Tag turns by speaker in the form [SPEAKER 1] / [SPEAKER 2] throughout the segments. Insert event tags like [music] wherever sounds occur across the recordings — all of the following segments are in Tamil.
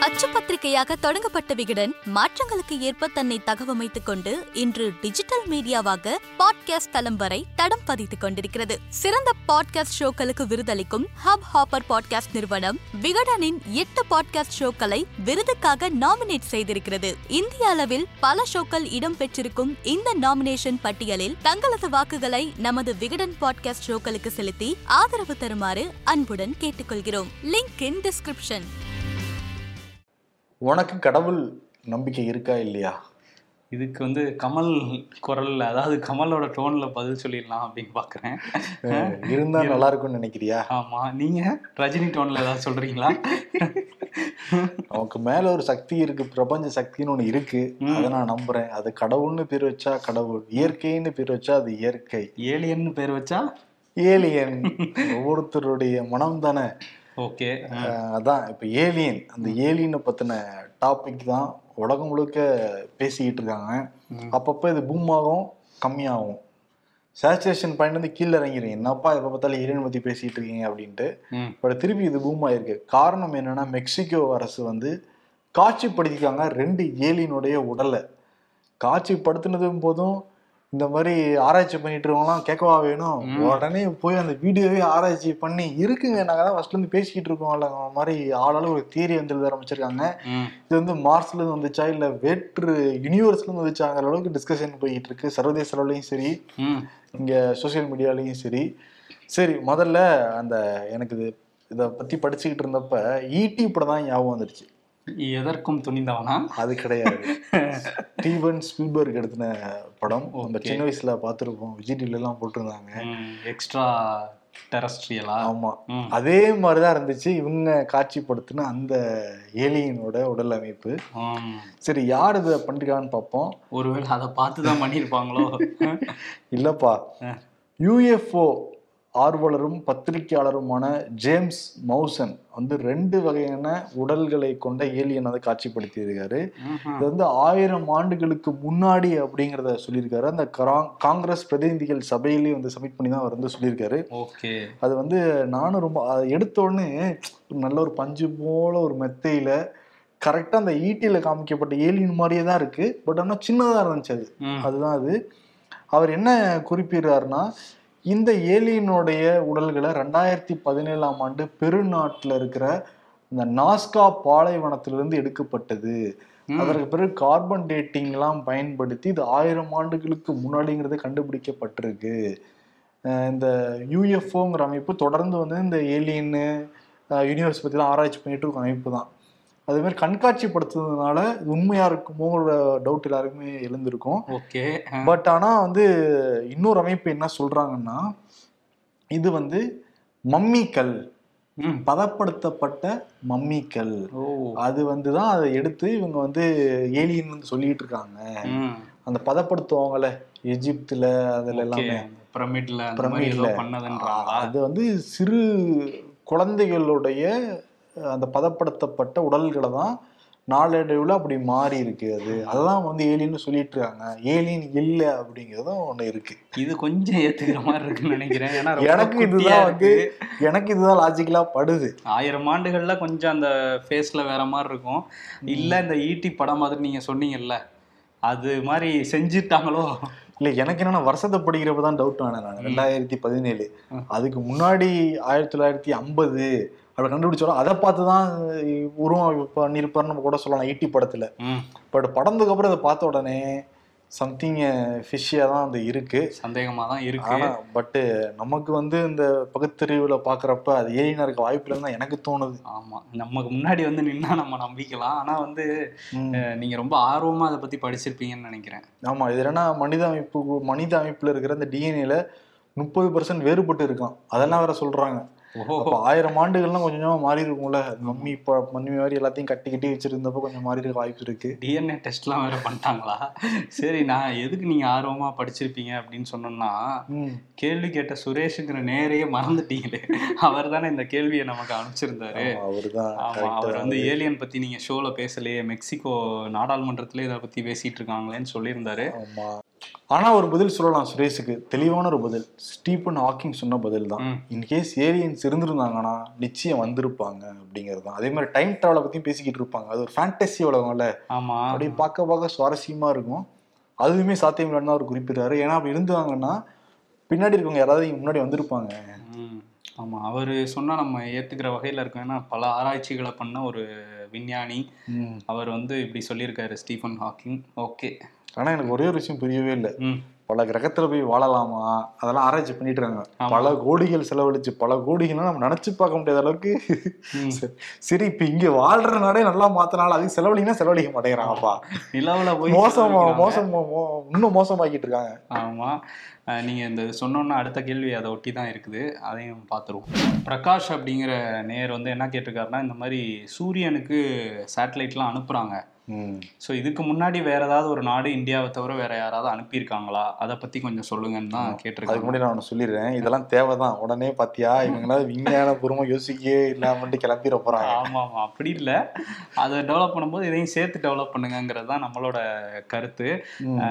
[SPEAKER 1] அச்சு பத்திரிகையாக தொடங்கப்பட்ட விகடன் மாற்றங்களுக்கு ஏற்ப தன்னை தகவமைத்துக் கொண்டு இன்று டிஜிட்டல் மீடியாவாக பாட்காஸ்ட் தளம் வரை தடம் பதித்துக் கொண்டிருக்கிறது. சிறந்த பாட்காஸ்ட் ஷோக்களுக்கு விருதளிக்கும் ஹப் ஹாப்பர் பாட்காஸ்ட் நிறுவனம் விகடனின் எட்டு பாட்காஸ்ட் ஷோக்களை விருதுக்காக நாமினேட் செய்திருக்கிறது. இந்திய அளவில் பல ஷோக்கள் இடம் பெற்றிருக்கும் இந்த நாமினேஷன் பட்டியலில் தங்களது வாக்குகளை நமது விகடன் பாட்காஸ்ட் ஷோக்களுக்கு செலுத்தி ஆதரவு தருமாறு அன்புடன் கேட்டுக்கொள்கிறோம். Link in description.
[SPEAKER 2] உனக்கு கடவுள் நம்பிக்கை இருக்கா இல்லையா?
[SPEAKER 3] இதுக்கு வந்து கமல் குரல்ல அதாவது கமலோட டோன்ல பதில் சொல்லிடலாம் அப்படின்னு பாக்குறேன்.
[SPEAKER 2] இருந்தா நல்லா இருக்கும்னு நினைக்கிறியா?
[SPEAKER 3] ஆமா. நீங்க ரஜினி டோன்ல ஏதாவது சொல்றீங்களா?
[SPEAKER 2] நமக்கு மேல ஒரு சக்தி இருக்கு பிரபஞ்ச சக்தின்னு ஒண்ணு இருக்கு. அதை நான் நம்புறேன். அது கடவுள்னு பேர் வச்சா கடவுள் இயற்கைன்னு பேர் வச்சா அது இயற்கை.
[SPEAKER 3] ஏலியன் பேர் வச்சா?
[SPEAKER 2] ஏலியன். ஒவ்வொருத்தருடைய மனம் தானே
[SPEAKER 3] ஓகே.
[SPEAKER 2] அதான் இப்ப ஏலியன் அந்த ஏலியனை பத்தின டாபிக் தான் உலகம் முழுக்க பேசிக்கிட்டு இருக்காங்க. அப்பப்போ இது பூம் ஆகும் கம்மியாகும். சேச்சுரேஷன் பாயிண்ட் வந்து கீழே இறங்கிடும் என்னப்பா எப்போ பார்த்தாலும் ஏலியன் பத்தி பேசிட்டு இருக்கீங்க அப்படின்ட்டு. இப்போ திருப்பி இது பூம் ஆயிருக்கு. காரணம் என்னன்னா மெக்சிகோ அரசு வந்து காட்சிப்படுத்திக்காங்க ரெண்டு ஏலியனுடைய உடலை. காட்சிப்படுத்தினதும் போதும் இந்த மாதிரி ஆராய்ச்சி பண்ணிட்டு இருக்கவங்களாம் கேட்கவா வேணும். உடனே போய் அந்த வீடியோவே ஆராய்ச்சி பண்ணி இருக்குங்க. நாங்க தான் ஃபர்ஸ்ட்ல இருந்து பேசிக்கிட்டு இருக்கோம்ல அந்த மாதிரி ஆளாளு ஒரு தியரி வந்து எழுத ஆரம்பிச்சிருக்காங்க இது வந்து மார்ஸ்ல இருந்து வந்துச்சா? இல்ல வேற்று யூனிவர்ஸ்ல இருந்து வந்துச்சாங்கிற அளவுக்கு டிஸ்கஷன் போய்கிட்டு இருக்கு சர்வதேச அளவுலயும் சரி இங்க சோஷியல் மீடியாலையும் சரி. சரி முதல்ல அந்த எனக்கு இது இதை பத்தி படிச்சுக்கிட்டு இருந்தப்ப ஈடி படம் தான் ஞாபகம் வந்துருச்சு.
[SPEAKER 3] எதற்கும் துணிந்தவனா
[SPEAKER 2] அது கிடையாது. [laughs] ஸ்டீவன் ஸ்பீல்பர்க் எடுத்தின படம். நம்ம
[SPEAKER 3] Okay.
[SPEAKER 2] சின்ன வயசுல பார்த்துருப்போம். விஜய் டிவில எல்லாம் போட்டிருந்தாங்க
[SPEAKER 3] எக்ஸ்ட்ரா டெரஸ்ட்ரியலா
[SPEAKER 2] ஆமா அதே மாதிரிதான் இருந்துச்சு. இவங்க காட்சிப்படுத்தின அந்த ஏலியனோட உடல் அமைப்பு. சரி யார் இதை பண்ணிருக்கான்னு பார்ப்போம்.
[SPEAKER 3] ஒருவேளை அதை பார்த்து தான் பண்ணியிருப்பாங்களோ? [laughs]
[SPEAKER 2] இல்லப்பா. யூஎஃப்ஓ ஆர்வலரும் பத்திரிகையாளருமான ஜேம்ஸ் மவுசன் வந்து ரெண்டு வகையான உடல்களை கொண்ட ஏலியன் அதை காட்சிப்படுத்தி இருக்காரு
[SPEAKER 3] ம்ஹும்.
[SPEAKER 2] இது வந்து ஆயிரம் ஆண்டுகளுக்கு முன்னாடி அப்படிங்கிறத சொல்லியிருக்காரு. அந்த கரா- காங்கிரஸ் பிரதிநிதிகள் சபையிலேயே வந்து சப்மிட் பண்ணி தான் அவர் வந்து சொல்லியிருக்காரு.
[SPEAKER 3] ஓகே.
[SPEAKER 2] அது வந்து நானும் ரொம்ப அதை எடுத்த உடனே நல்ல ஒரு பஞ்சு போல ஒரு மெத்தையில கரெக்டாக அந்த ஈட்டியில் காமிக்கப்பட்ட ஏலியன் மாதிரியே தான் இருக்கு. பட் ஆனால் சின்னதாக இருந்துச்சு அது. அதுதான் அது. அவர் என்ன குறிப்பிடுறாருன்னா இந்த ஏலியனுடைய உடல்களை ரெண்டாயிரத்தி பதினேழாம் ஆண்டு பெருநாட்டில் இருக்கிற இந்த நாஸ்கா பாலைவனத்திலிருந்து எடுக்கப்பட்டது. அதற்கு பிறகு கார்பன் டேட்டிங்லாம் பயன்படுத்தி இது ஆயிரம் ஆண்டுகளுக்கு முன்னாடிங்கிறது கண்டுபிடிக்கப்பட்டிருக்கு. இந்த யூஎஃப்ஓங்கிற அமைப்பு தொடர்ந்து வந்து இந்த ஏலியன்னு யூனிவர்ஸ் பற்றிலாம் ஆராய்ச்சி பண்ணிட்டு இருக்க அமைப்பு தான். அதே மாதிரி கண்காட்சிப்படுத்துறதுனால இது உண்மையா இருக்குமோங்கிற டவுட் எல்லாருக்குமே எழுந்திருக்கும்.
[SPEAKER 3] ஓகே.
[SPEAKER 2] பட் ஆனா வந்து இன்னொரு அமைப்பு என்ன சொல்றாங்கன்னா இது வந்து மம்மிக்கல். பதப்படுத்தப்பட்ட மம்மிக்கல். அது வந்து தான் அதை எடுத்து இவங்க வந்து ஏலியன் சொல்லிட்டு இருக்காங்க அந்த பதப்படுத்துவாங்கல்ல எஜிப்துல அதுல எல்லாமே.
[SPEAKER 3] பிரமிட்ல
[SPEAKER 2] பிரமிட்ல. அது வந்து சிறு குழந்தைகளுடைய அந்த பதப்படுத்தப்பட்ட உடல்களை தான் நாளடைவில் அப்படி மாறி இருக்கு அது. அதெல்லாம் வந்து ஏலியன்னு சொல்லிட்டு இருக்காங்க ஏலியன் இல்லை அப்படிங்கிறதும் ஒண்ணு இருக்கு.
[SPEAKER 3] இது கொஞ்சம் ஏத்துக்கிற மாதிரி இருக்குன்னு நினைக்கிறேன். ஏன்னா
[SPEAKER 2] எனக்கு இதுதான் வந்து. எனக்கு இதுதான் லாஜிக்கலா படுது.
[SPEAKER 3] ஆயிரம் ஆண்டுகள்ல கொஞ்சம் அந்த ஃபேஸ்ல வேற மாதிரி இருக்கும். இல்ல இந்த ஈட்டி படம் மாதிரி நீங்க சொன்னீங்கல்ல அது மாதிரி செஞ்சுட்டாங்களோ?
[SPEAKER 2] இல்ல எனக்கு என்னன்னா வருஷத்தை படிக்கிறப்ப தான் டவுட் ஆனேன் நான் ரெண்டாயிரத்தி பதினேழு. அதுக்கு முன்னாடி ஆயிரத்தி தொள்ளாயிரத்தி ஐம்பது அப்படி கண்டுபிடிச்சோம் அதை பார்த்து தான் உருவம் பண்ணியிருப்பாருன்னு நம்ம கூட சொல்லலாம். ஈட்டி படத்துல. பட் படத்துக்கு அப்புறம் அதை பார்த்த உடனே சம்திங் ஃபிஷ்ஷியா தான் அது இருக்கு.
[SPEAKER 3] சந்தேகமா தான் இருக்கு.
[SPEAKER 2] ஆனா பட்டு நமக்கு வந்து இந்த பகுத்தறிவுல பாக்குறப்ப அது ஏலியனா இருக்க வாய்ப்பு இல்லைன்னு தான் எனக்கு தோணுது.
[SPEAKER 3] ஆமா. நமக்கு முன்னாடி வந்து நின்னா நம்ம நம்பிக்கலாம். ஆனா வந்து
[SPEAKER 2] ம்.
[SPEAKER 3] அஹ், நீங்க ரொம்ப ஆர்வமா அதை பத்தி படிச்சிருப்பீங்கன்னு நினைக்கிறேன்.
[SPEAKER 2] ஆமா. இது என்னன்னா மனித அமைப்பு மனித அமைப்புல இருக்கிற இந்த டிஎன்ஏல முப்பது பர்சன்ட் வேறுபட்டு இருக்கான். அதெல்லாம் வேற அப்ப ஆயிரம் ஆண்டுகள்லாம் கொஞ்சம் மாறி இருக்கும்ல மம்மி ப- மம்மி மாதிரி எல்லாத்தையும் கட்டி கட்டி வச்சிருந்தப்ப கொஞ்சம் மாறி இருக்க. வாய்ப்பு இருக்கு
[SPEAKER 3] டிஎன்ஏ டெஸ்ட்லாம் வேற பண்ணிட்டாங்களா? சரி நான் எதுக்கு நீங்க ஆர்வமா படிச்சிருப்பீங்க அப்படின்னு சொன்னோம்னா. கேள்வி கேட்ட சுரேஷுங்கிற நேரையே மறந்துட்டீங்களே. அவர் தானே இந்த கேள்வியை நமக்கு அனுப்பிச்சிருந்தாரு. அவர்
[SPEAKER 2] தான்.
[SPEAKER 3] வந்து ஏலியன் பத்தி நீங்க ஷோல பேசலையே. மெக்சிகோ நாடாளுமன்றத்திலே இதை பத்தி பேசிட்டு இருக்காங்களேன்னு சொல்லியிருந்தாரு.
[SPEAKER 2] ஆமா ஆனா ஒரு பதில் சொல்லலாம் சுரேஷுக்கு. தெளிவான ஒரு பதில். ஸ்டீபன் ஹாக்கிங் சொன்ன பதில் தான். இன்கேஸ் ஏலியன்ஸ் இருந்திருந்தாங்கன்னா நிச்சயம் வந்திருப்பாங்க அப்படிங்கிறது தான். அதே மாதிரி டைம் டிராவலை பத்தியும் பேசிக்கிட்டு இருப்பாங்க. அது ஒரு ஃபேண்டசி உலகம்ல.
[SPEAKER 3] ஆமா.
[SPEAKER 2] அப்படியே பார்க்க பார்க்க சுவாரஸ்யமா இருக்கும். அதுவுமே சாத்தியம் இல்லைன்னு அவர் குறிப்பிடுறாரு. ஏன்னா அப்படி இருந்தாங்கன்னா பின்னாடி இருக்கவங்க யாராவது முன்னாடி வந்திருப்பாங்க.
[SPEAKER 3] ம். ஆமா. அவரு சொன்னா நம்ம ஏத்துக்கிற வகையில இருக்கும். ஏன்னா பல ஆராய்ச்சிகளை பண்ண ஒரு விஞ்ஞானி. அவர் வந்து இப்படி சொல்லியிருக்காரு ஸ்டீஃபன் ஹாக்கிங் ஓகே.
[SPEAKER 2] ஆனா எனக்கு ஒரே ஒரு விஷயம் புரியவே இல்லை. பல கிரகத்துல போய் வாழலாமா? அதெல்லாம் ஆராய்ச்சி பண்ணிட்டு இருக்காங்க. பல கோடிகள் செலவழிச்சு பல கோடிகள்லாம் நம்ம நினைச்சு பார்க்க முடியாத அளவுக்கு. சரி, இப்ப இங்க வாழ்ற நாடே நல்லா மாத்தினால அதுக்கு செலவழிங்கன்னா செலவழிக்க மாட்டேங்கிறாங்கப்பா.
[SPEAKER 3] நிலவுல போய்
[SPEAKER 2] மோசமா
[SPEAKER 3] செலவழிக்கிறாங்க.
[SPEAKER 2] மோசமா மோ- இன்னும் மோசமாக்கிட்டு இருக்காங்க.
[SPEAKER 3] ஆமா. அஹ் நீங்க இந்த சொன்னோன்னா அடுத்த கேள்வி அதை ஒட்டி தான் இருக்குது. அதையும் பார்த்துருவோம் பிரகாஷ் அப்படிங்கிற நேயர் வந்து என்ன கேட்டிருக்காருன்னா இந்த மாதிரி சூரியனுக்கு சேட்டலைட்லாம் அனுப்புறாங்க.
[SPEAKER 2] ம்.
[SPEAKER 3] ஸோ இதுக்கு முன்னாடி வேற ஏதாவது ஒரு நாடு இந்தியாவை தவிர வேற யாராவது அனுப்பியிருக்காங்களா? அதை பத்தி கொஞ்சம் சொல்லுங்கன்னு தான்
[SPEAKER 2] அதுக்கு
[SPEAKER 3] கேட்டிருக்காங்க
[SPEAKER 2] முன்னாடி நான் ஒண்ணு சொல்லிடுறேன். இதெல்லாம் தேவைதான். உடனே பாத்தியா? இவங்களால விஞ்ஞான பூர்வமா யோசிக்கவே இல்லாமட்டு கிளம்பிட போறாங்க.
[SPEAKER 3] ஆமா ஆமா. அப்படி இல்ல. அதை டெவலப் பண்ணும்போது இதையும் சேர்த்து டெவலப் பண்ணுங்கிறது தான் நம்மளோட கருத்து.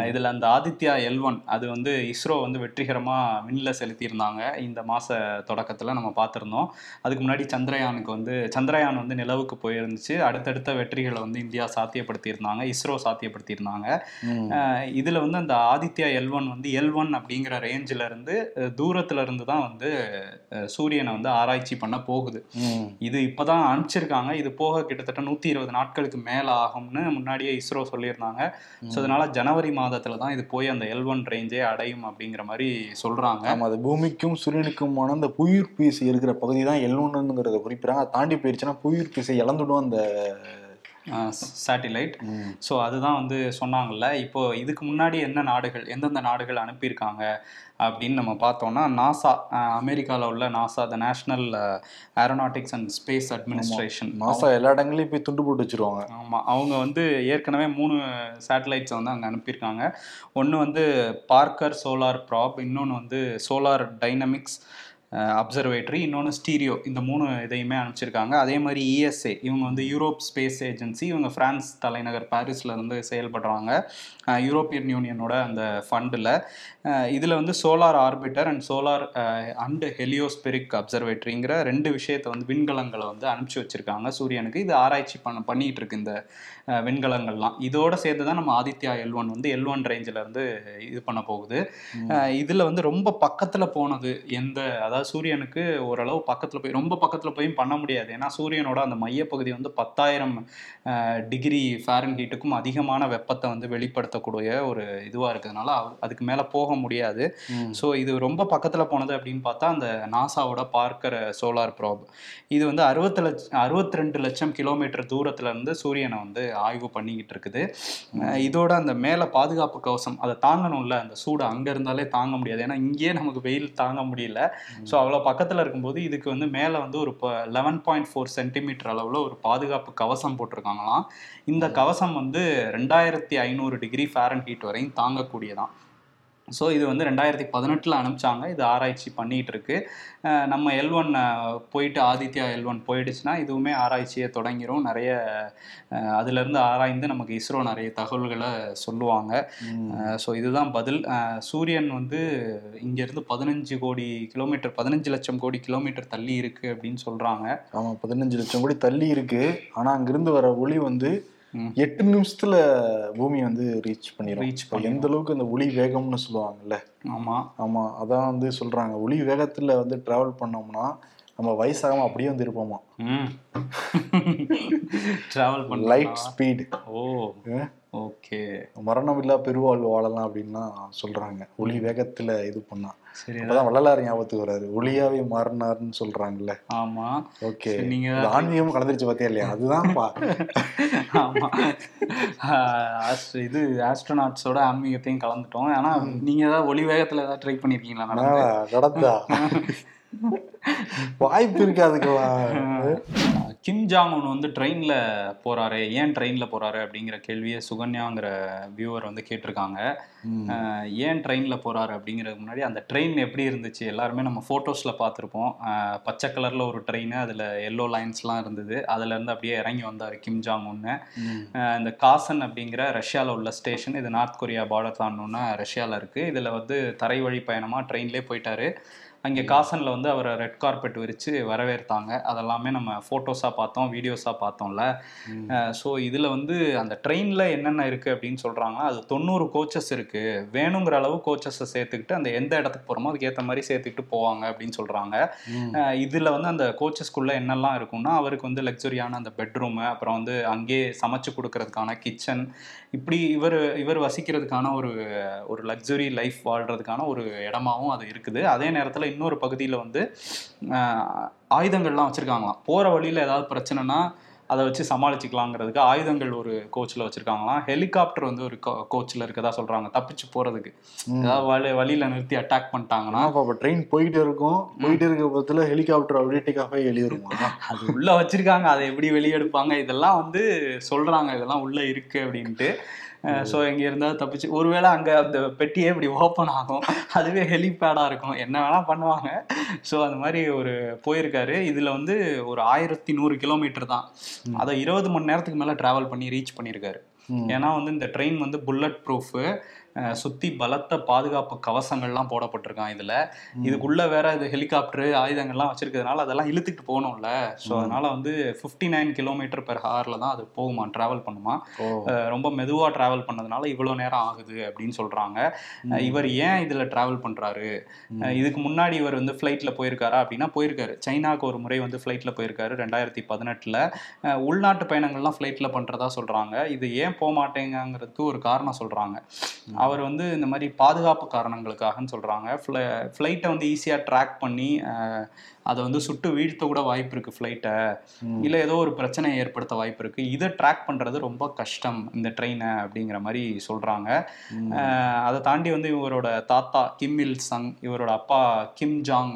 [SPEAKER 3] இதுல அந்த ஆதித்யா எல் ஒன் அது வந்து இஸ்ரோ வந்து வெற்றிகரமா விண்ணில செலுத்தியிருந்தாங்க. இந்த மாச தொடக்கத்துல நம்ம பார்த்திருந்தோம். அதுக்கு முன்னாடி சந்திரயானுக்கு வந்து சந்திரயான் வந்து நிலவுக்கு போயிருந்துச்சு. அடுத்தடுத்த வெற்றிகளை வந்து இந்தியா சாத்தியப்படுத்தியிருந்தாங்க இஸ்ரோ சாத்தியப்படுத்தியிருந்தாங்க. இதுல வந்து அந்த ஆதித்யா எல் ஒன் வந்து எல் ஒன் அப்படிங்கிற ரேஞ்சில இருந்து தூரத்துல இருந்து தான் வந்து சூரியனை வந்து ஆராய்ச்சி பண்ண போகுது. இது இப்பதான் அனுப்பிச்சிருக்காங்க. இது போக கிட்டத்தட்ட நூத்தி இருபது நாட்களுக்கு மேல ஆகும்னு முன்னாடியே இஸ்ரோ சொல்லியிருந்தாங்க. ஸோ அதனால ஜனவரி மாதத்துல தான் இது போய் அந்த எல் ஒன் ரேஞ்சே அடையும் அப்படிங்கிற மாதிரி சொல்றாங்க.
[SPEAKER 2] ஆமா அது பூமிக்கும் சூரியனுக்குமான அந்த புவியீர்ப்பு விசை இருக்கிற பகுதி தான் எல்லோன்னுங்கிறத குறிப்பிடுறாங்க. அதை தாண்டி போயிடுச்சுன்னா புவியீர்ப்பு விசை இழந்துடும் அந்த
[SPEAKER 3] சேட்டிலைட். ஸோ அதுதான் வந்து சொன்னாங்கல்ல. இப்போ இதுக்கு முன்னாடி என்ன நாடுகள் எந்தெந்த நாடுகள் அனுப்பியிருக்காங்க அப்படின்னு நம்ம பார்த்தோம்னா நாசா அமெரிக்காவில் உள்ள NASA the National Aeronautics and Space Administration
[SPEAKER 2] NASA எல்லா இடங்களையும் போய் துண்டு போட்டு வச்சிருவாங்க.
[SPEAKER 3] ஆமாம் அவங்க வந்து ஏற்கனவே மூணு சேட்டலைட்ஸை வந்து அங்கே அனுப்பியிருக்காங்க. ஒன்று வந்து பார்க்கர் சோலார் ப்ராப் இன்னொன்று வந்து சோலார் டைனமிக்ஸ் அப்சர்வேட்டரி இன்னொன்று ஸ்டீரியோ இந்த மூணு இதையுமே அனுப்பிச்சிருக்காங்க. அதே மாதிரி இஎஸ்ஏ இவங்க வந்து யூரோப் ஸ்பேஸ் ஏஜென்சி இவங்க பிரான்ஸ் தலைநகர் பாரிஸில் இருந்து செயல்படுறாங்க. யூரோப்பியன் யூனியனோட அந்த ஃபண்டில் இதில் வந்து solar orbiter and solar and heliospheric அப்சர்வேட்டரிங்கிற ரெண்டு விஷயத்தை வந்து விண்கலங்களை வந்து அனுப்பிச்சி வச்சுருக்காங்க சூரியனுக்கு. இது ஆராய்ச்சி பண்ண பண்ணிகிட்டு இருக்கு இந்த விண்கலங்கள்லாம். இதோட சேர்த்து தான் நம்ம ஆதித்யா எல் ஒன் வந்து எல் ஒன் ரேஞ்சில் இருந்து இது பண்ண போகுது. இதுல வந்து ரொம்ப பக்கத்துல போனது எந்த அதாவது சூரியனுக்கு ஓரளவு பக்கத்துல போய் ரொம்ப பக்கத்துல போயும் பண்ண முடியாது. ஏன்னா சூரியனோட அந்த மையப்பகுதி வந்து பத்தாயிரம் டிகிரி ஃபேரன் ஹீட்டுக்கும் அதிகமான வெப்பத்தை வந்து வெளிப்படுத்தக்கூடிய ஒரு இதுவா இருக்கிறதுனால அதுக்கு மேல போக முடியாது. ஸோ இது ரொம்ப பக்கத்துல போனது அப்படின்னு பார்த்தா அந்த நாசாவோட பார்க்கற சோலார் ப்ராப் இது வந்து அறுபத்தி லட்சம் அறுபத்தி ரெண்டு லட்சம் கிலோமீட்டர் தூரத்துல இருந்து சூரியனை வந்து ஆய்வு பண்ணிக்கிட்டு இருக்குது. இதோட அந்த மேலே பாதுகாப்பு கவசம் அதை தாங்கணும்ல அந்த சூடு அங்கே இருந்தாலே தாங்க முடியாது. ஏன்னா இங்கேயே நமக்கு வெயில் தாங்க முடியல. ஸோ அவ்வளோ பக்கத்தில் இருக்கும்போது இதுக்கு வந்து மேலே வந்து ஒரு இப்போ லெவன் பாயிண்ட் ஃபோர் சென்டிமீட்டர் அளவில் ஒரு பாதுகாப்பு கவசம் போட்டிருக்காங்களாம். இந்த கவசம் வந்து ரெண்டாயிரத்தி ஐநூறு டிகிரி ஃபேரன் ஹீட் வரையும் தாங்கக்கூடியதான் ஸோ இது வந்து ரெண்டாயிரத்தி பதினெட்டில் அனுப்பிச்சாங்க. இது ஆராய்ச்சி பண்ணிகிட்டு இருக்கு நம்ம எல் ஒன் போயிட்டு ஆதித்யா எல் ஒன் போயிடுச்சுன்னா இதுவுமே ஆராய்ச்சியை தொடங்கிரும். நிறைய அதிலிருந்து ஆராய்ந்து நமக்கு இஸ்ரோ நிறைய தகவல்களை சொல்லுவாங்க. ஸோ இதுதான் பதில். சூரியன் வந்து இங்கேருந்து பதினஞ்சு கோடி கிலோமீட்டர் பதினஞ்சு லட்சம் கோடி கிலோமீட்டர் தள்ளி இருக்கு அப்படின்னு சொல்கிறாங்க
[SPEAKER 2] ஆமா பதினஞ்சு லட்சம் கோடி தள்ளி இருக்கு. ஆனா அங்கிருந்து வர ஒளி வந்து. எட்டு நிமிஷத்துல பூமி வந்து ரீச் பண்ணிடும்
[SPEAKER 3] Reach
[SPEAKER 2] இப்போ எந்த அளவுக்கு அந்த ஒளி வேகம்னு சொல்லுவாங்கல்ல?
[SPEAKER 3] ஆமாம்
[SPEAKER 2] ஆமா அதான் வந்து சொல்றாங்க. ஒளி வேகத்துல வந்து டிராவல் பண்ணோம்னா நம்ம வயசாகாம அப்படியே வந்து இருப்போமா
[SPEAKER 3] ட்ராவல் பண்ண
[SPEAKER 2] லைட் ஸ்பீட்
[SPEAKER 3] ஓ. ஓகே.
[SPEAKER 2] மரணம் இல்லா பெருவாழ்வு வாழலாம் அப்படின்னா சொல்றாங்க. ஒளி வேகத்துல இது பண்ணா.
[SPEAKER 3] சரி
[SPEAKER 2] அப்பதான் வள்ளலார் ஞாபகத்துக்கு வராரு. ஒளியாவே மாறினாருன்னு சொல்றாங்கல்ல.
[SPEAKER 3] ஆமா.
[SPEAKER 2] ஓகே.
[SPEAKER 3] நீங்க
[SPEAKER 2] ஆன்மீகமும் கலந்துருச்சு பாத்தியா இல்லையா? அதுதான்ப்பா [laughs]
[SPEAKER 3] ஆமா. இது ஆஸ்ட்ரோநாட்ஸோட ஆன்மீகத்தையும் கலந்துட்டோம். ஆனா நீங்க ஏதாவது ஒளி வேகத்துல ஏதாவது ட்ரை பண்ணிருக்கீங்களா நடந்தா.
[SPEAKER 2] வாய்ப்பு இருக்காதுக்கலாம்
[SPEAKER 3] கிம் ஜாங் உன் வந்து ட்ரெயினில் போறாரு ஏன் ட்ரெயினில் போறாரு அப்படிங்கிற கேள்வியை சுகன்யாங்கிற வியூவர் வந்து கேட்டிருக்காங்க. ஏன் ட்ரெயினில் போறாரு அப்படிங்கிறதுக்கு முன்னாடி அந்த ட்ரெயின் எப்படி இருந்துச்சு எல்லாருமே நம்ம ஃபோட்டோஸில் பார்த்துருப்போம். பச்சை கலரில் ஒரு ட்ரெயின் அதில் எல்லோ லைன்ஸ்லாம் இருந்தது. அதுலேருந்து அப்படியே இறங்கி வந்தார் கிம் ஜாங் ஒன்று இந்த காசன் அப்படிங்கிற ரஷ்யாவில் உள்ள ஸ்டேஷன் இது நார்த் கொரியா பார்டர் தாண்டோன்னா ரஷ்யாவில் இருக்குது இதில் வந்து தரை வழி பயணமாக ட்ரெயின்லேயே போயிட்டாரு. அங்கே காசனில் வந்து அவரை ரெட் கார்பெட் விரித்து வரவேற்றாங்க. அதெல்லாமே நம்ம ஃபோட்டோஸாக பார்த்தோம் வீடியோஸாக பார்த்தோம்ல. ஸோ இதில் வந்து அந்த ட்ரெயினில் என்னென்ன இருக்குது அப்படின்னு சொல்கிறாங்கன்னா அது தொண்ணூறு கோச்சஸ் இருக்குது வேணுங்கிற அளவு கோச்சஸை சேர்த்துக்கிட்டு அந்த எந்த இடத்துக்கு போகிறோமோ அதுக்கு ஏற்ற மாதிரி சேர்த்துக்கிட்டு போவாங்க அப்படின்னு சொல்கிறாங்க இதில் வந்து அந்த கோச்சஸ்க்குள்ளே என்னெல்லாம் இருக்கும்னா அவருக்கு வந்து லக்ஸரியான அந்த பெட்ரூமு அப்புறம் வந்து அங்கேயே சமைச்சு கொடுக்கறதுக்கான கிச்சன் இப்படி இவர் இவர் வசிக்கிறதுக்கான ஒரு ஒரு லக்ஸுரி லைஃப் வாழ்கிறதுக்கான ஒரு இடமாவும் அது இருக்குது. அதே நேரத்தில் இன்னொரு பகுதியில் வந்து ஆயுதங்கள்லாம் வச்சுருக்காங்களாம். போகிற வழியில் ஏதாவது பிரச்சனைனா அதை வச்சு சமாளிச்சுக்கலாங்கிறதுக்கு ஆயுதங்கள் ஒரு கோச்சில் வச்சுருக்காங்களாம். ஹெலிகாப்டர் வந்து ஒரு கோச்சில் இருக்கதா சொல்கிறாங்க தப்பிச்சு போகிறதுக்கு ஏதாவது வழி வழியில் நிறுத்தி அட்டாக் பண்ணிட்டாங்கன்னா
[SPEAKER 2] அப்ப ட்ரெயின் போயிட்டு இருக்கும். போயிட்டு இருக்க பக்கத்துல ஹெலிகாப்டர் அப்படியே டேக் ஆஃப் ஆகி
[SPEAKER 3] அது உள்ள வச்சிருக்காங்க அதை எப்படி வெளியே எடுப்பாங்க இதெல்லாம் வந்து சொல்றாங்க இதெல்லாம் உள்ள இருக்கு அப்படின்ட்டு. ஸோ இங்க இருந்தால் தப்பிச்சு ஒருவேளை அங்க அந்த பெட்டியே இப்படி ஓப்பன் ஆகும். அதுவே ஹெலிபேடா இருக்கும். என்ன வேணா பண்ணுவாங்க. ஸோ அந்த மாதிரி ஒரு போயிருக்காரு. இதுல வந்து ஒரு ஆயிரத்தி நூறு கிலோமீட்டர் தான். அதை இருபது மணி நேரத்துக்கு மேல டிராவல் பண்ணி ரீச் பண்ணியிருக்காரு. ஏன்னா வந்து இந்த ட்ரெயின் வந்து புல்லட் ப்ரூஃபு சுத்தி பலத்த பாதுகாப்பு கவசங்கள்லாம் போடப்பட்டிருக்கான் இதுல. இதுக்குள்ள வேற இது ஹெலிகாப்டர் ஆயுதங்கள்லாம் வச்சிருக்கிறதுனால அதெல்லாம் இழுத்துட்டு போகணும்ல. ஸோ அதனால வந்து ஃபிஃப்டி நைன் கிலோமீட்டர் பெர் ஹவர்ல தான் அது போகுமா டிராவல் பண்ணுமா. ரொம்ப மெதுவா டிராவல் பண்ணதுனால இவ்வளோ நேரம் ஆகுது அப்படின்னு சொல்றாங்க. இவர் ஏன் இதுல டிராவல் பண்றாரு? இதுக்கு முன்னாடி இவர் வந்து ஃப்ளைட்ல போயிருக்காரா அப்படின்னா போயிருக்காரு. சைனாக்கு ஒரு முறை வந்து ஃப்ளைட்ல போயிருக்காரு ரெண்டாயிரத்தி பதினெட்டுல. உள்நாட்டு பயணங்கள்லாம் ஃப்ளைட்ல பண்றதா சொல்றாங்க. இது ஏன் போக மாட்டேங்கிறதுக்கு ஒரு காரணம் சொல்றாங்க. அவர் வந்து இந்த மாதிரி பாதுகாப்பு காரணங்களுக்காகன்னு சொல்கிறாங்க ஃப்ள ஃப்ளைட்டை வந்து ஈஸியாக ட்ராக் பண்ணி அதை வந்து சுட்டு வீழ்த்த கூட வாய்ப்பு இருக்கு ஃப்ளைட்டை இல்லை ஏதோ ஒரு பிரச்சனையை ஏற்படுத்த வாய்ப்பு இருக்கு. இதை ட்ராக் பண்றது ரொம்ப கஷ்டம் இந்த ட்ரெயினை அப்படிங்கிற மாதிரி சொல்றாங்க. அதை தாண்டி வந்து இவரோட தாத்தா கிம் இல் சங் இவரோட அப்பா கிம் ஜாங்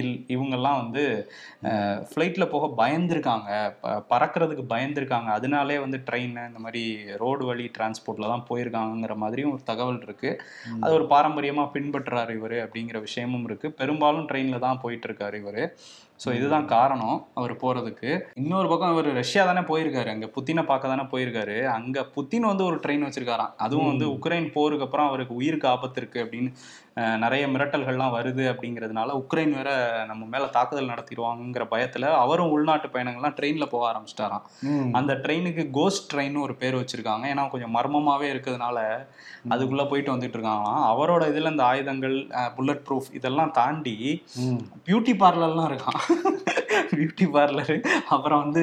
[SPEAKER 3] இல் இவங்கெல்லாம் வந்து ஃப்ளைட்டில் போக பயந்துருக்காங்க. பறக்கிறதுக்கு பயந்துருக்காங்க. அதனாலே வந்து ட்ரெயின் இந்த மாதிரி ரோடு வழி டிரான்ஸ்போர்ட்டில் தான் போயிருக்காங்கங்கிற மாதிரியும் ஒரு தகவல் இருக்கு. அது ஒரு பாரம்பரியமாக பின்பற்றுறாரு இவர் அப்படிங்கிற விஷயமும் இருக்கு. பெரும்பாலும் ட்ரெயினில் தான் போயிட்டு இருக்காரு இவர் ஸோ இதுதான் காரணம் அவர் போகிறதுக்கு இன்னொரு பக்கம் அவர் ரஷ்யா தானே போயிருக்காரு அங்கே புத்தினை பார்க்க தானே போயிருக்காரு. அங்கே புத்தின் வந்து ஒரு ட்ரெயின் வச்சிருக்காராம். அதுவும் வந்து உக்ரைன் போருக்கு அப்புறம் அவருக்கு உயிருக்கு ஆபத்து இருக்கு அப்படின்னு நிறைய மிரட்டல்கள்லாம் வருது அப்படிங்கிறதுனால உக்ரைன் வேற நம்ம மேலே தாக்குதல் நடத்திடுவாங்கங்கிற பயத்தில் அவரும் உள்நாட்டு பயணங்கள்லாம் ட்ரெயினில் போக ஆரம்பிச்சிட்டாராம். அந்த ட்ரெயினுக்கு கோஸ்ட் ட்ரெயின் ஒரு பேர் வச்சிருக்காங்க. ஏன்னா கொஞ்சம் மர்மமாவே இருக்கிறதுனால அதுக்குள்ள போயிட்டு வந்துட்டு இருக்காங்களாம். அவரோட இதுல இந்த ஆயுதங்கள் புல்லட் ப்ரூஃப் இதெல்லாம் தாண்டி. பியூட்டி பார்லர்லாம் இருக்கான் பியூட்டி பார்லரு அப்புறம் வந்து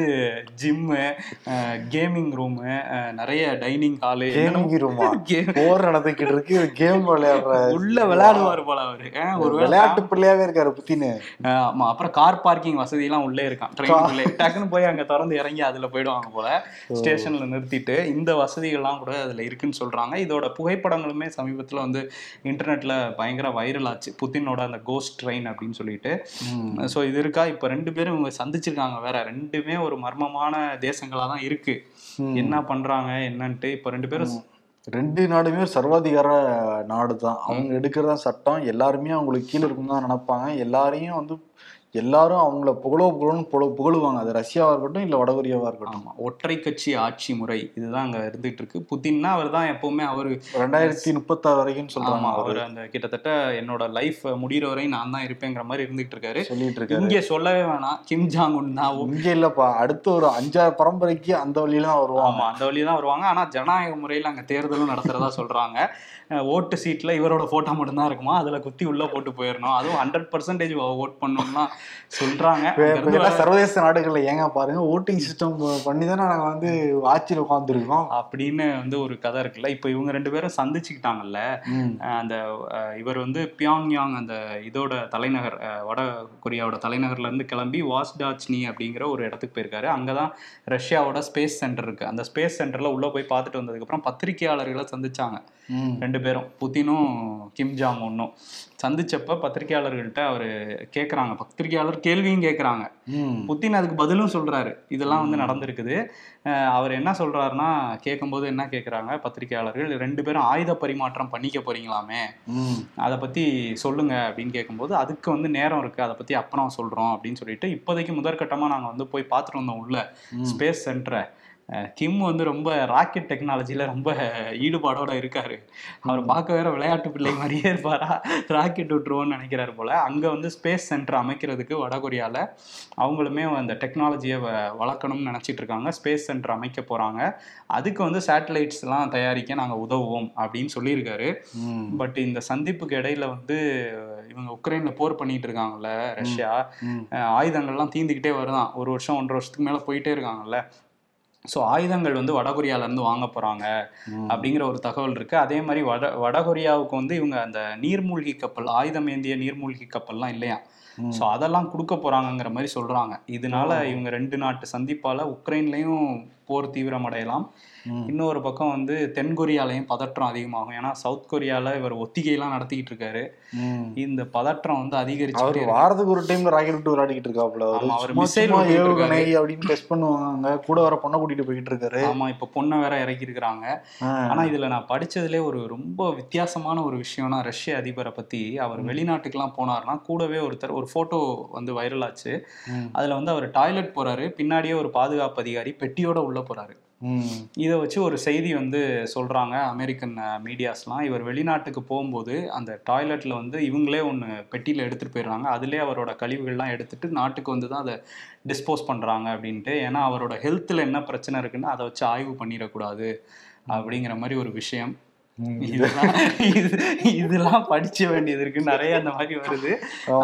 [SPEAKER 3] ஜிம்மு கேமிங் ரூமு நிறைய டைனிங் ஹாலு
[SPEAKER 2] கேமிங் ரூமா போர் நடந்துக்கிட்டு இருக்கு. கேம் விளையாடுற
[SPEAKER 3] உள்ள விளையாடுவார் போல அவரு. ஒரு
[SPEAKER 2] விளையாட்டு பிள்ளையாவே இருக்காரு புத்தின்னு.
[SPEAKER 3] ஆஹ் ஆமா அப்புறம் கார் பார்க்கிங் வசதி எல்லாம் உள்ளே இருக்கான். ட்ரெயினுக்குள்ளே டக்குன்னு போய் அங்க திறந்து இறங்கி அதுல போயிடுவாங்க போல. ஸ்டேஷன்ல நிறுத்திட்டு இந்த வசதிகள்லாம் கூட அதுல இருக்குன்னு சொல்றாங்க. இதோட புகைப்படங்களுமே சமீபத்துல வந்து இன்டர்நெட்ல பயங்கர வைரல் ஆச்சு. புத்தினோட அந்த கோஸ்ட் ட்ரெயின் அப்படின்னு சொல்லிட்டு. ஸோ இது இருக்கா இப்போ ரெண்டு பேரும் இவங்க சந்திச்சிருக்காங்க வேற. ரெண்டுமே ஒரு மர்மமான தேசங்களா தான் இருக்கு. என்ன பண்றாங்க? என்னன்ட்டு இப்போ ரெண்டு பேரும்
[SPEAKER 2] ரெண்டு நாடுமே ஒரு சர்வாதிகார நாடு தான் அவங்க எடுக்கிறதா சட்டம் எல்லாருமே அவங்களுக்கு கீழே இருக்குன்னு தான் நினைப்பாங்க. எல்லாரையும் வந்து எல்லாரும் அவங்கள புகழோ புகழன்னு புகழ புகழுவாங்க. அது ரஷ்யாவா இருக்கட்டும் இல்ல வடகொரியாவா இருக்கட்டும்.
[SPEAKER 3] ஒற்றை கட்சி ஆட்சி முறை இதுதான் அங்க இருந்துட்டு இருக்கு. புத்தின்னா அவர் தான் எப்பவுமே அவரு
[SPEAKER 2] ரெண்டாயிரத்தி முப்பத்தாறு வரைக்கும் சொல்றாங்க
[SPEAKER 3] ஆமா
[SPEAKER 2] அவரு
[SPEAKER 3] அந்த கிட்டத்தட்ட என்னோட லைஃப் முடிகிற வரை நான் தான் இருப்பேங்கிற மாதிரி இருந்துகிட்டு இருக்காரு.
[SPEAKER 2] சொல்லிட்டு இருக்காரு.
[SPEAKER 3] இங்கே சொல்லவே வேணாம். கிம் ஜாங் உன் தான்
[SPEAKER 2] இங்க இல்லப்பா. அடுத்த ஒரு அஞ்சாறு பரம்பரைக்கு அந்த வழியில தான் வருவாங்க.
[SPEAKER 3] அந்த வழியா தான் வருவாங்க. ஆனா ஜனநாயக முறையில அங்க தேர்தலும் நடத்துறதா சொல்றாங்க. அஹ் ஓட்டு சீட்ல இவரோட போட்டோ மட்டும்தான் இருக்குமா? அதுல குத்தி உள்ள போட்டு போயிடணும் அதுவும் ஹண்ட்ரட் பர்சன்டேஜ் ஓட் பண்ணணும்னா சொல்றாங்க.
[SPEAKER 2] சர்வதேச நாடுகள்ல ஏங்க பாருங்க ஓட்டிங் சிஸ்டம் பண்ணி தானே நாங்க வந்து ஆட்சியில உட்காந்துருக்கோம்
[SPEAKER 3] அப்படின்னு வந்து ஒரு கதை இருக்குல்ல. இப்போ இவங்க ரெண்டு பேரும் சந்திச்சுக்கிட்டாங்கல்ல. அந்த இவர் வந்து பியாங்யாங் அந்த இதோட தலைநகர் வட கொரியாவோட தலைநகர்ல இருந்து கிளம்பி வாஸ்டாச்னி அப்படிங்கிற ஒரு இடத்துக்கு போயிருக்காரு. அங்கதான் ரஷ்யாவோட ஸ்பேஸ் சென்டர் இருக்கு. அந்த ஸ்பேஸ் சென்டர்ல உள்ள போய் பார்த்துட்டு வந்ததுக்கு அப்புறம் பத்திரிகையாளர்களை சந்திச்சாங்க ரெண்டு பேரும். புதினும் கிம் ஜாங் ஒன்னும் சந்திச்சப்ப பத்திரிகையாளர்கள்ட்ட அவர் கேட்குறாங்க பத்திரிகையாளர் கேள்வியும் கேட்குறாங்க. புத்தின் அதுக்கு பதிலும் சொல்றாரு. இதெல்லாம் வந்து நடந்திருக்குது. அவர் என்ன சொல்றாருன்னா கேட்கும்போது என்ன கேட்குறாங்க பத்திரிகையாளர்கள் ரெண்டு பேரும் ஆயுத பரிமாற்றம் பண்ணிக்க போறீங்களாமே. அதை பத்தி சொல்லுங்க அப்படின்னு கேட்கும்போது அதுக்கு வந்து நேரம் இருக்கு. அதை பத்தி அப்புறம் சொல்றோம் அப்படின்னு சொல்லிட்டு இப்போதைக்கு முதற்கட்டமா நாங்க வந்து போய் பார்த்துட்டு வந்தோம் உள்ள. ஸ்பேஸ் சென்டரை கிம் வந்து ரொம்ப ராக்கெட் டெக்னாலஜில ரொம்ப ஈடுபாடோட இருக்காரு. அவர் பார்க்க வேற விளையாட்டு பிள்ளை மாதிரியே இருப்பாரா? ராக்கெட் விட்டுருவோம்னு நினைக்கிறாரு போல. அங்க வந்து ஸ்பேஸ் சென்டர் அமைக்கிறதுக்கு வடகொரியால அவங்களுமே அந்த டெக்னாலஜியை வளர்க்கணும்னு நினைச்சிட்டு இருக்காங்க. ஸ்பேஸ் சென்டர் அமைக்க போறாங்க. அதுக்கு வந்து சேட்டலைட்ஸ் எல்லாம் தயாரிக்க நாங்க உதவுவோம் அப்படின்னு சொல்லியிருக்காரு. பட் இந்த சந்திப்புக்கு இடையில வந்து இவங்க உக்ரைன்ல போர் பண்ணிட்டு இருக்காங்கல்ல ரஷ்யா. ஆயுதங்கள்லாம் தீந்துக்கிட்டே வருதான். ஒரு வருஷம் ஒன்றரை வருஷத்துக்கு மேல போயிட்டே இருக்காங்கல்ல. ஸோ ஆயுதங்கள் வந்து வடகொரியால இருந்து வாங்க போறாங்க
[SPEAKER 2] ம்.
[SPEAKER 3] அப்படிங்கிற ஒரு தகவல் இருக்கு அதே மாதிரி வட வடகொரியாவுக்கு வந்து இவங்க அந்த நீர்மூழ்கி கப்பல் ஆயுதம் ஏந்திய நீர்மூழ்கி கப்பல்லாம் இல்லையா. ஸோ அதெல்லாம் கொடுக்க போறாங்கங்கிற மாதிரி சொல்றாங்க இதனால இவங்க ரெண்டு நாட்டு சந்திப்பால உக்ரைன்லயும் போர் தீவிரமடையலாம். இன்னொரு பக்கம் வந்து தென் கொரியாலையும் பதற்றம் அதிகமாகும். ஏன்னா சவுத் கொரியால இவர் ஒத்திகையெல்லாம் நடத்திக்கிட்டு இருக்காரு. இந்த பதற்றம் வந்து
[SPEAKER 2] அவர்
[SPEAKER 3] அதிகரிச்சு
[SPEAKER 2] வாரத்துக்கு ஒரு டைம்ல ராக்கெட் விட்டு விளையாடிக்கிட்டு இருக்காப்புல. அவரு
[SPEAKER 3] விட்டுட்டு
[SPEAKER 2] ஏவுகணை அப்படின்னு டெஸ்ட் பண்ணுவாங்க. கூட வர பொண்ணை கூட்டிட்டு போயிட்டு இருக்காரு.
[SPEAKER 3] ஆமா இப்ப பொண்ணை வேற இறக்கி இருக்கிறாங்க. ஆனா இதுல நான் படிச்சதுலே ஒரு ரொம்ப வித்தியாசமான ஒரு விஷயம்னா ரஷ்ய அதிபரை பத்தி. அவர் வெளிநாட்டுக்கெல்லாம் போனாருன்னா கூடவே ஒருத்தர் ஒரு போட்டோ வந்து வைரல் ஆச்சு. அதுல வந்து அவர் டாய்லெட் போறாரு. பின்னாடியே ஒரு பாதுகாப்பு அதிகாரி பெட்டியோட உள்ள போறாரு
[SPEAKER 2] ம்.
[SPEAKER 3] இதை வச்சு ஒரு செய்தி வந்து சொல்றாங்க அமெரிக்கன் மீடியாஸ்லாம் இவர் வெளிநாட்டுக்கு போகும்போது அந்த டாய்லெட்ல வந்து இவங்களே ஒன்று பெட்டியில எடுத்துட்டு போயிடுறாங்க அதுலேயே அவரோட கழிவுகள்லாம் எடுத்துட்டு நாட்டுக்கு வந்து தான் அதை டிஸ்போஸ் பண்றாங்க அப்படின்ட்டு ஏன்னா அவரோட ஹெல்த்தில் என்ன பிரச்சனை இருக்குன்னு அதை வச்சு ஆய்வு பண்ணிடக்கூடாது அப்படிங்கிற மாதிரி ஒரு விஷயம். இதெல்லாம் இது இதெல்லாம் படிச்ச வேண்டியது இருக்கு. நிறைய அந்த மாதிரி வருது.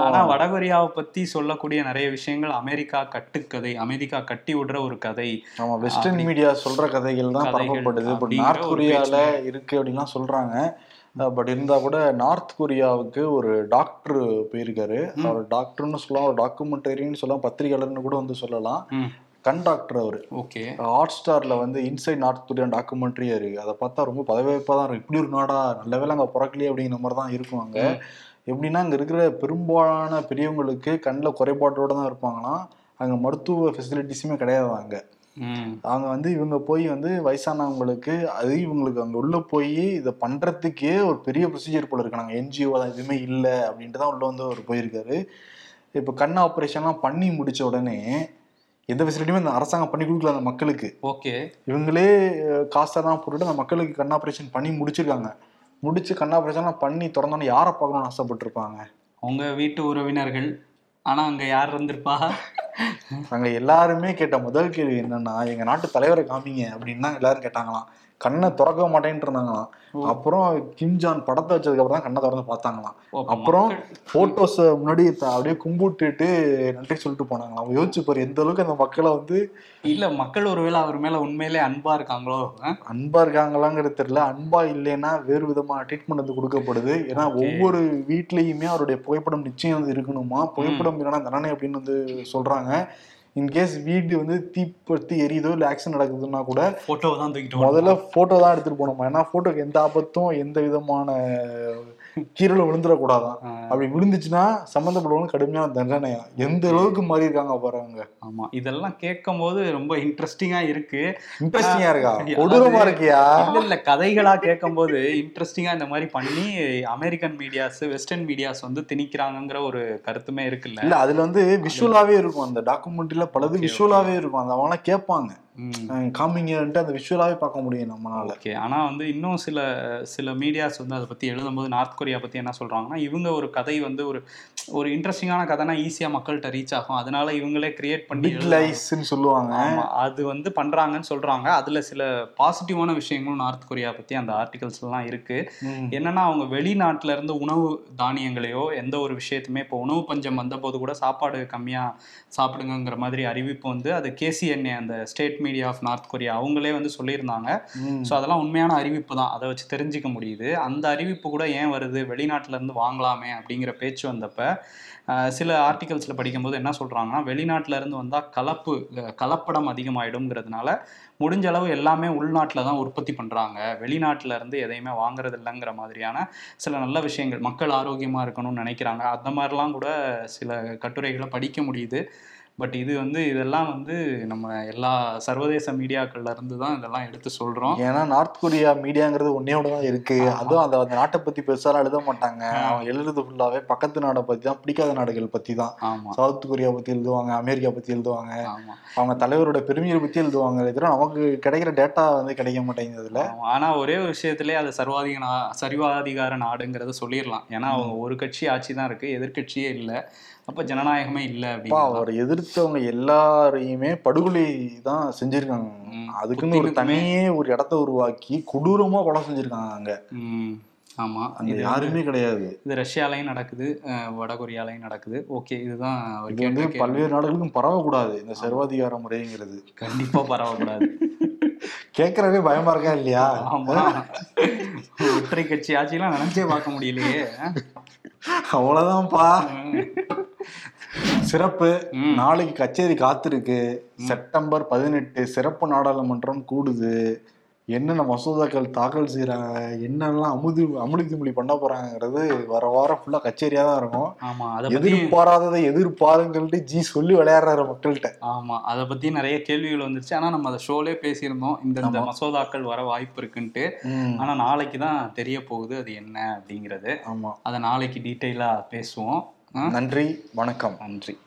[SPEAKER 3] ஆனா வடகொரியாவை பத்தி சொல்லக்கூடிய நிறைய விஷயங்கள் அமெரிக்கா கட்டுக்கதை அமெரிக்கா கட்டி விடுற ஒரு கதை.
[SPEAKER 2] ஆமா வெஸ்டர்ன் மீடியா சொல்ற கதைகள் தான் பரப்பப்படுது. நார்த் கொரியால இருக்கு அப்படின்லாம் சொல்றாங்க. பட் இருந்தா கூட நார்த் கொரியாவுக்கு ஒரு டாக்டர் போயிருக்காரு. அவர் டாக்டர்னு சொல்லலாம் ஒரு டாக்குமெண்டரின்னு சொல்லலாம் பத்திரிகையாளர்னு கூட வந்து சொல்லலாம்.
[SPEAKER 3] ம்
[SPEAKER 2] கண் டாக்டர் அவரு.
[SPEAKER 3] ஓகே.
[SPEAKER 2] ஹாட் ஸ்டார்ல வந்து இன்சைட் நார்த் கொரியான் டாக்குமெண்ட்ரியா இருக்கு அதை பார்த்தா ரொம்ப பதவியப்பா தான் இருக்கு. இப்படி ஒரு நாடா நல்ல வேளை அங்க பிறக்கலையே அப்படிங்கிற மாதிரி தான் இருக்கும் அங்க. எப்படின்னா அங்க இருக்கிற பெரும்பாலான பெரியவங்களுக்கு கண்ணில் குறைபாட்டோட தான் இருப்பாங்களாம். அங்க மருத்துவ ஃபெசிலிட்டிஸுமே கிடையாது அங்க. அவங்க வந்து இவங்க போய் வந்து வயசானவங்களுக்கு அது இவங்களுக்கு அங்க உள்ள போய் இதை பண்றதுக்கே ஒரு பெரிய ப்ரொசீஜர் போல இருக்கு. நாங்க என்ஜிஓ தான் எதுவுமே இல்லை அப்படின்ட்டு தான் உள்ள வந்து அவர் போயிருக்காரு. இப்போ கண் ஆப்ரேஷன்லாம் பண்ணி முடிச்ச உடனே எந்த ஃபெசிலிட்டியுமே இந்த அரசாங்கம் பண்ணி கொடுக்கல அந்த மக்களுக்கு.
[SPEAKER 3] ஓகே.
[SPEAKER 2] இவங்களே அஹ், காசெல்லாம் போட்டுட்டு அந்த மக்களுக்கு கண் ஆப்ரேஷன் பண்ணி முடிச்சிருக்காங்க. முடிச்சு கண் ஆப்ரேஷன்லாம் பண்ணி திறந்தோன்னே யாரை பார்க்கணும்னு ஆசைப்பட்டிருப்பாங்க?
[SPEAKER 3] உங்க வீட்டு உறவினர்கள். ஆனா அங்க யார் இருந்திருப்பா?
[SPEAKER 2] அங்க எல்லாருமே கேட்ட முதல் கேள்வி என்னன்னா எங்க நாட்டு தலைவரை காமிங்க அப்படின்னு தான் எல்லாரும் கேட்டாங்களாம். கண்ணை திறக்க மாட்டேன்ட்டு இருந்தாங்களாம். அப்புறம் கிம்ஜான் படத்தை வச்சதுக்கு அப்புறம் தான் கண்ணை திறந்து பார்த்தாங்களாம். அப்புறம் போட்டோஸ முன்னாடி அப்படியே கும்பிட்டுட்டு நன்றி சொல்லிட்டு போனாங்களாம். யோசிச்சு பாரு எந்த அளவுக்கு அந்த மக்களை வந்து
[SPEAKER 3] இல்ல மக்கள் ஒருவேளை அவர் மேல உண்மையிலே அன்பா இருக்காங்களோ?
[SPEAKER 2] அன்பா இருக்காங்களாங்கிறது தெரியல. அன்பா இல்லைன்னா வேறு விதமான ட்ரீட்மெண்ட் வந்து கொடுக்கப்படுது. ஏன்னா. ஒவ்வொரு வீட்லயுமே அவருடைய புகைப்படம் நிச்சயம் வந்து இருக்கணுமா? புகைப்படம் இல்லைன்னா தண்டனை அப்படின்னு வந்து சொல்றாங்க. இன்கேஸ் வீடு வந்து தீப்பற்றி எரியுதோ இல்லை ஆக்சிடென்ட் நடக்குதுன்னா கூட
[SPEAKER 3] போட்டோவை தான் தூக்கிட்டு
[SPEAKER 2] முதல்ல போட்டோ தான் எடுத்துட்டு போனோமா ஏன்னா போட்டோக்கு எந்த ஆபத்தும் எந்த விதமான கீழே விழுந்துடக்கூடாதான் அப்படி விழுந்துச்சுன்னா சம்மந்தப்பட்டவங்க கடுமையான தண்டனையா? எந்த அளவுக்கு மாறி இருக்காங்க பாருங்க
[SPEAKER 3] ஆமா. இதெல்லாம் கேட்கும் போது ரொம்ப இன்ட்ரெஸ்டிங்கா இருக்கு.
[SPEAKER 2] இன்ட்ரெஸ்டிங்கா இருக்கா? கொடூரமா இருக்கியா?
[SPEAKER 3] இல்ல இல்ல. கதைகளா கேட்கும் போது இன்ட்ரெஸ்டிங்கா இந்த மாதிரி பண்ணி அமெரிக்கன் மீடியாஸ் வெஸ்டர்ன் மீடியாஸ் வந்து திணிக்கிறாங்கங்கிற ஒரு கருத்துமே இருக்குல்ல.
[SPEAKER 2] இல்ல அதுல வந்து விஷுவலாவே இருக்கும். அந்த டாக்குமெண்ட்ரியில பலது விஷுவலாவே இருக்கும். அந்த அவங்களாம் கேட்பாங்க. அஹ் காமிங்கன்ட்டு அந்த விஷுவலாவே பார்க்க முடியும் நம்மளால.
[SPEAKER 3] ஓகே. ஆனா வந்து இன்னும் சில சில மீடியாஸ் வந்து அதை பத்தி எழுதும்போது நார்த் கொரியா பத்தி என்ன சொல்றாங்கன்னா இவங்க ஒரு கதை வந்து ஒரு ஒரு இன்ட்ரெஸ்டிங்கான கதைனா ஈஸியா மக்கள்கிட்ட ரீச் ஆகும். அதனால இவங்களே கிரியேட் பண்ணி.
[SPEAKER 2] லைஸ்ன்னு சொல்லுவாங்க.
[SPEAKER 3] அது வந்து பண்றாங்கன்னு சொல்றாங்க. அதுல சில பாசிட்டிவான விஷயங்களும் நார்த் கொரியா பத்தி அந்த ஆர்டிகல்ஸ் எல்லாம் இருக்கு.
[SPEAKER 2] ம்.
[SPEAKER 3] என்னன்னா அவங்க வெளிநாட்டுல இருந்து உணவு தானியங்களையோ எந்த ஒரு விஷயத்துமே இப்போ உணவு பஞ்சம் வந்தபோது கூட சாப்பாடு கம்மியா சாப்பிடுங்கங்கிற மாதிரி அறிவிப்பு வந்து அது கேசிஎன்ஏ அந்த state media of North Korea அவங்களே வந்து சொல்லியிருந்தாங்க. ஸோ அதெல்லாம் உண்மையான அறிவிப்பு தான். அதை வச்சு தெரிஞ்சுக்க முடியுது. அந்த அறிவிப்பு கூட ஏன் வருது? வெளிநாட்டுல இருந்து வாங்கலாமே அப்படிங்கிற பேச்சு வந்தப்ப சில ஆர்டிகல்ஸில் படிக்கும்போது என்ன சொல்றாங்கன்னா வெளிநாட்டுல இருந்து வந்தால் கலப்பு கலப்படம் அதிகமாயிடுங்கிறதுனால முடிஞ்ச அளவு எல்லாமே உள்நாட்டில் தான் உற்பத்தி பண்றாங்க. வெளிநாட்டுல இருந்து எதையுமே வாங்குறது இல்லைங்கிற மாதிரியான சில நல்ல விஷயங்கள் மக்கள் ஆரோக்கியமா இருக்கணும்னு நினைக்கிறாங்க. அந்த மாதிரிலாம் கூட சில கட்டுரைகளை படிக்க முடியுது. பட் இது வந்து இதெல்லாம் வந்து நம்ம எல்லா சர்வதேச மீடியாக்கள்ல இருந்து தான் இதெல்லாம் எடுத்து சொல்றோம்.
[SPEAKER 2] ஏன்னா நார்த் கொரியா மீடியாங்கிறது ஒன்னேயோட தான் இருக்கு. அதுவும் அந்த அந்த நாட்டை பத்தி பெருசாலாம் எழுத மாட்டாங்க. அவங்க எழுதுறது ஃபுல்லாவே பக்கத்து நாடை பத்தி தான் பிடிக்காத நாடுகள் பத்தி தான்.
[SPEAKER 3] ஆமா.
[SPEAKER 2] சவுத் கொரியா பத்தி எழுதுவாங்க அமெரிக்கா பத்தி எழுதுவாங்க.
[SPEAKER 3] ஆமா.
[SPEAKER 2] அவங்க தலைவரோட பெருமையை பத்தி எழுதுவாங்க. தவிர நமக்கு கிடைக்கிற டேட்டா வந்து கிடைக்க மாட்டேங்குது அதுல
[SPEAKER 3] ஆமா. ஆனா ஒரே ஒரு விஷயத்திலே அது சர்வாதிக நா- சர்வாதிகார நாடுங்கிறத சொல்லிடலாம். ஏன்னா அவங்க ஒரு கட்சி ஆட்சி தான் இருக்கு எதிர்க்கட்சியே இல்ல. அப்ப ஜனநாயகமே இல்ல
[SPEAKER 2] அப்பா
[SPEAKER 3] அப்படின்னு
[SPEAKER 2] அவர் எதிர்த்தவங்க எல்லாரையுமே படுகொலை தான் செஞ்சிருக்காங்க. அதுக்குன்னு ஒரு தனியே ஒரு இடத்த உருவாக்கி கொடூரமா கொலை செஞ்சிருக்காங்க அங்க.
[SPEAKER 3] ஆமா.
[SPEAKER 2] அங்க
[SPEAKER 3] இது
[SPEAKER 2] யாருமே கிடையாது.
[SPEAKER 3] இது ரஷ்யாலையும் நடக்குது வடகொரியாலையும் நடக்குது. ஓகே இதுதான்
[SPEAKER 2] இது வந்து. பல்வேறு நாடுகளுக்கும் பரவக்கூடாது இந்த சர்வாதிகார முறைங்கிறது.
[SPEAKER 3] கண்டிப்பா பரவக்கூடாது. [laughs]
[SPEAKER 2] கேட்கறவே பயமா இருக்கா இல்லையா?
[SPEAKER 3] ஆமா. ஒற்றை கட்சி ஆட்சியெல்லாம் நினைச்சே பார்க்க முடியலையே.
[SPEAKER 2] அவ்வளவுதான்ப்பா. சிறப்பு. நாளைக்கு கச்சேரி காத்திருக்கு. செப்டம்பர் பதினெட்டு சிறப்பு நாடாளுமன்றம் கூடுது. என்னென்ன மசோதாக்கள் தாக்கல் செய்யறாங்க என்னெல்லாம் அமுது அமுழுதிமொழி பண்ண போறாங்கிறது வர வாரம் ஃபுல்லா கச்சேரியா தான் இருக்கும்.
[SPEAKER 3] ஆமா அதை
[SPEAKER 2] எதிர்பாராததை எதிர்பாருங்கள்ட்டு ஜி சொல்லி விளையாடுறாரு மக்கள்கிட்ட.
[SPEAKER 3] ஆமா அதை பத்தி நிறைய கேள்விகள் வந்துருச்சு. ஆனா நம்ம அதை ஷோலே பேசியிருந்தோம். இந்த. மசோதாக்கள் வர வாய்ப்பு இருக்குன்ட்டு.
[SPEAKER 2] ம்,
[SPEAKER 3] ஆனா நாளைக்கு தான் தெரிய போகுது அது என்ன அப்படிங்கிறது.
[SPEAKER 2] ஆமா.
[SPEAKER 3] அதை நாளைக்கு டீட்டெயிலா பேசுவோம்?
[SPEAKER 2] நன்றி வணக்கம்.
[SPEAKER 3] நன்றி.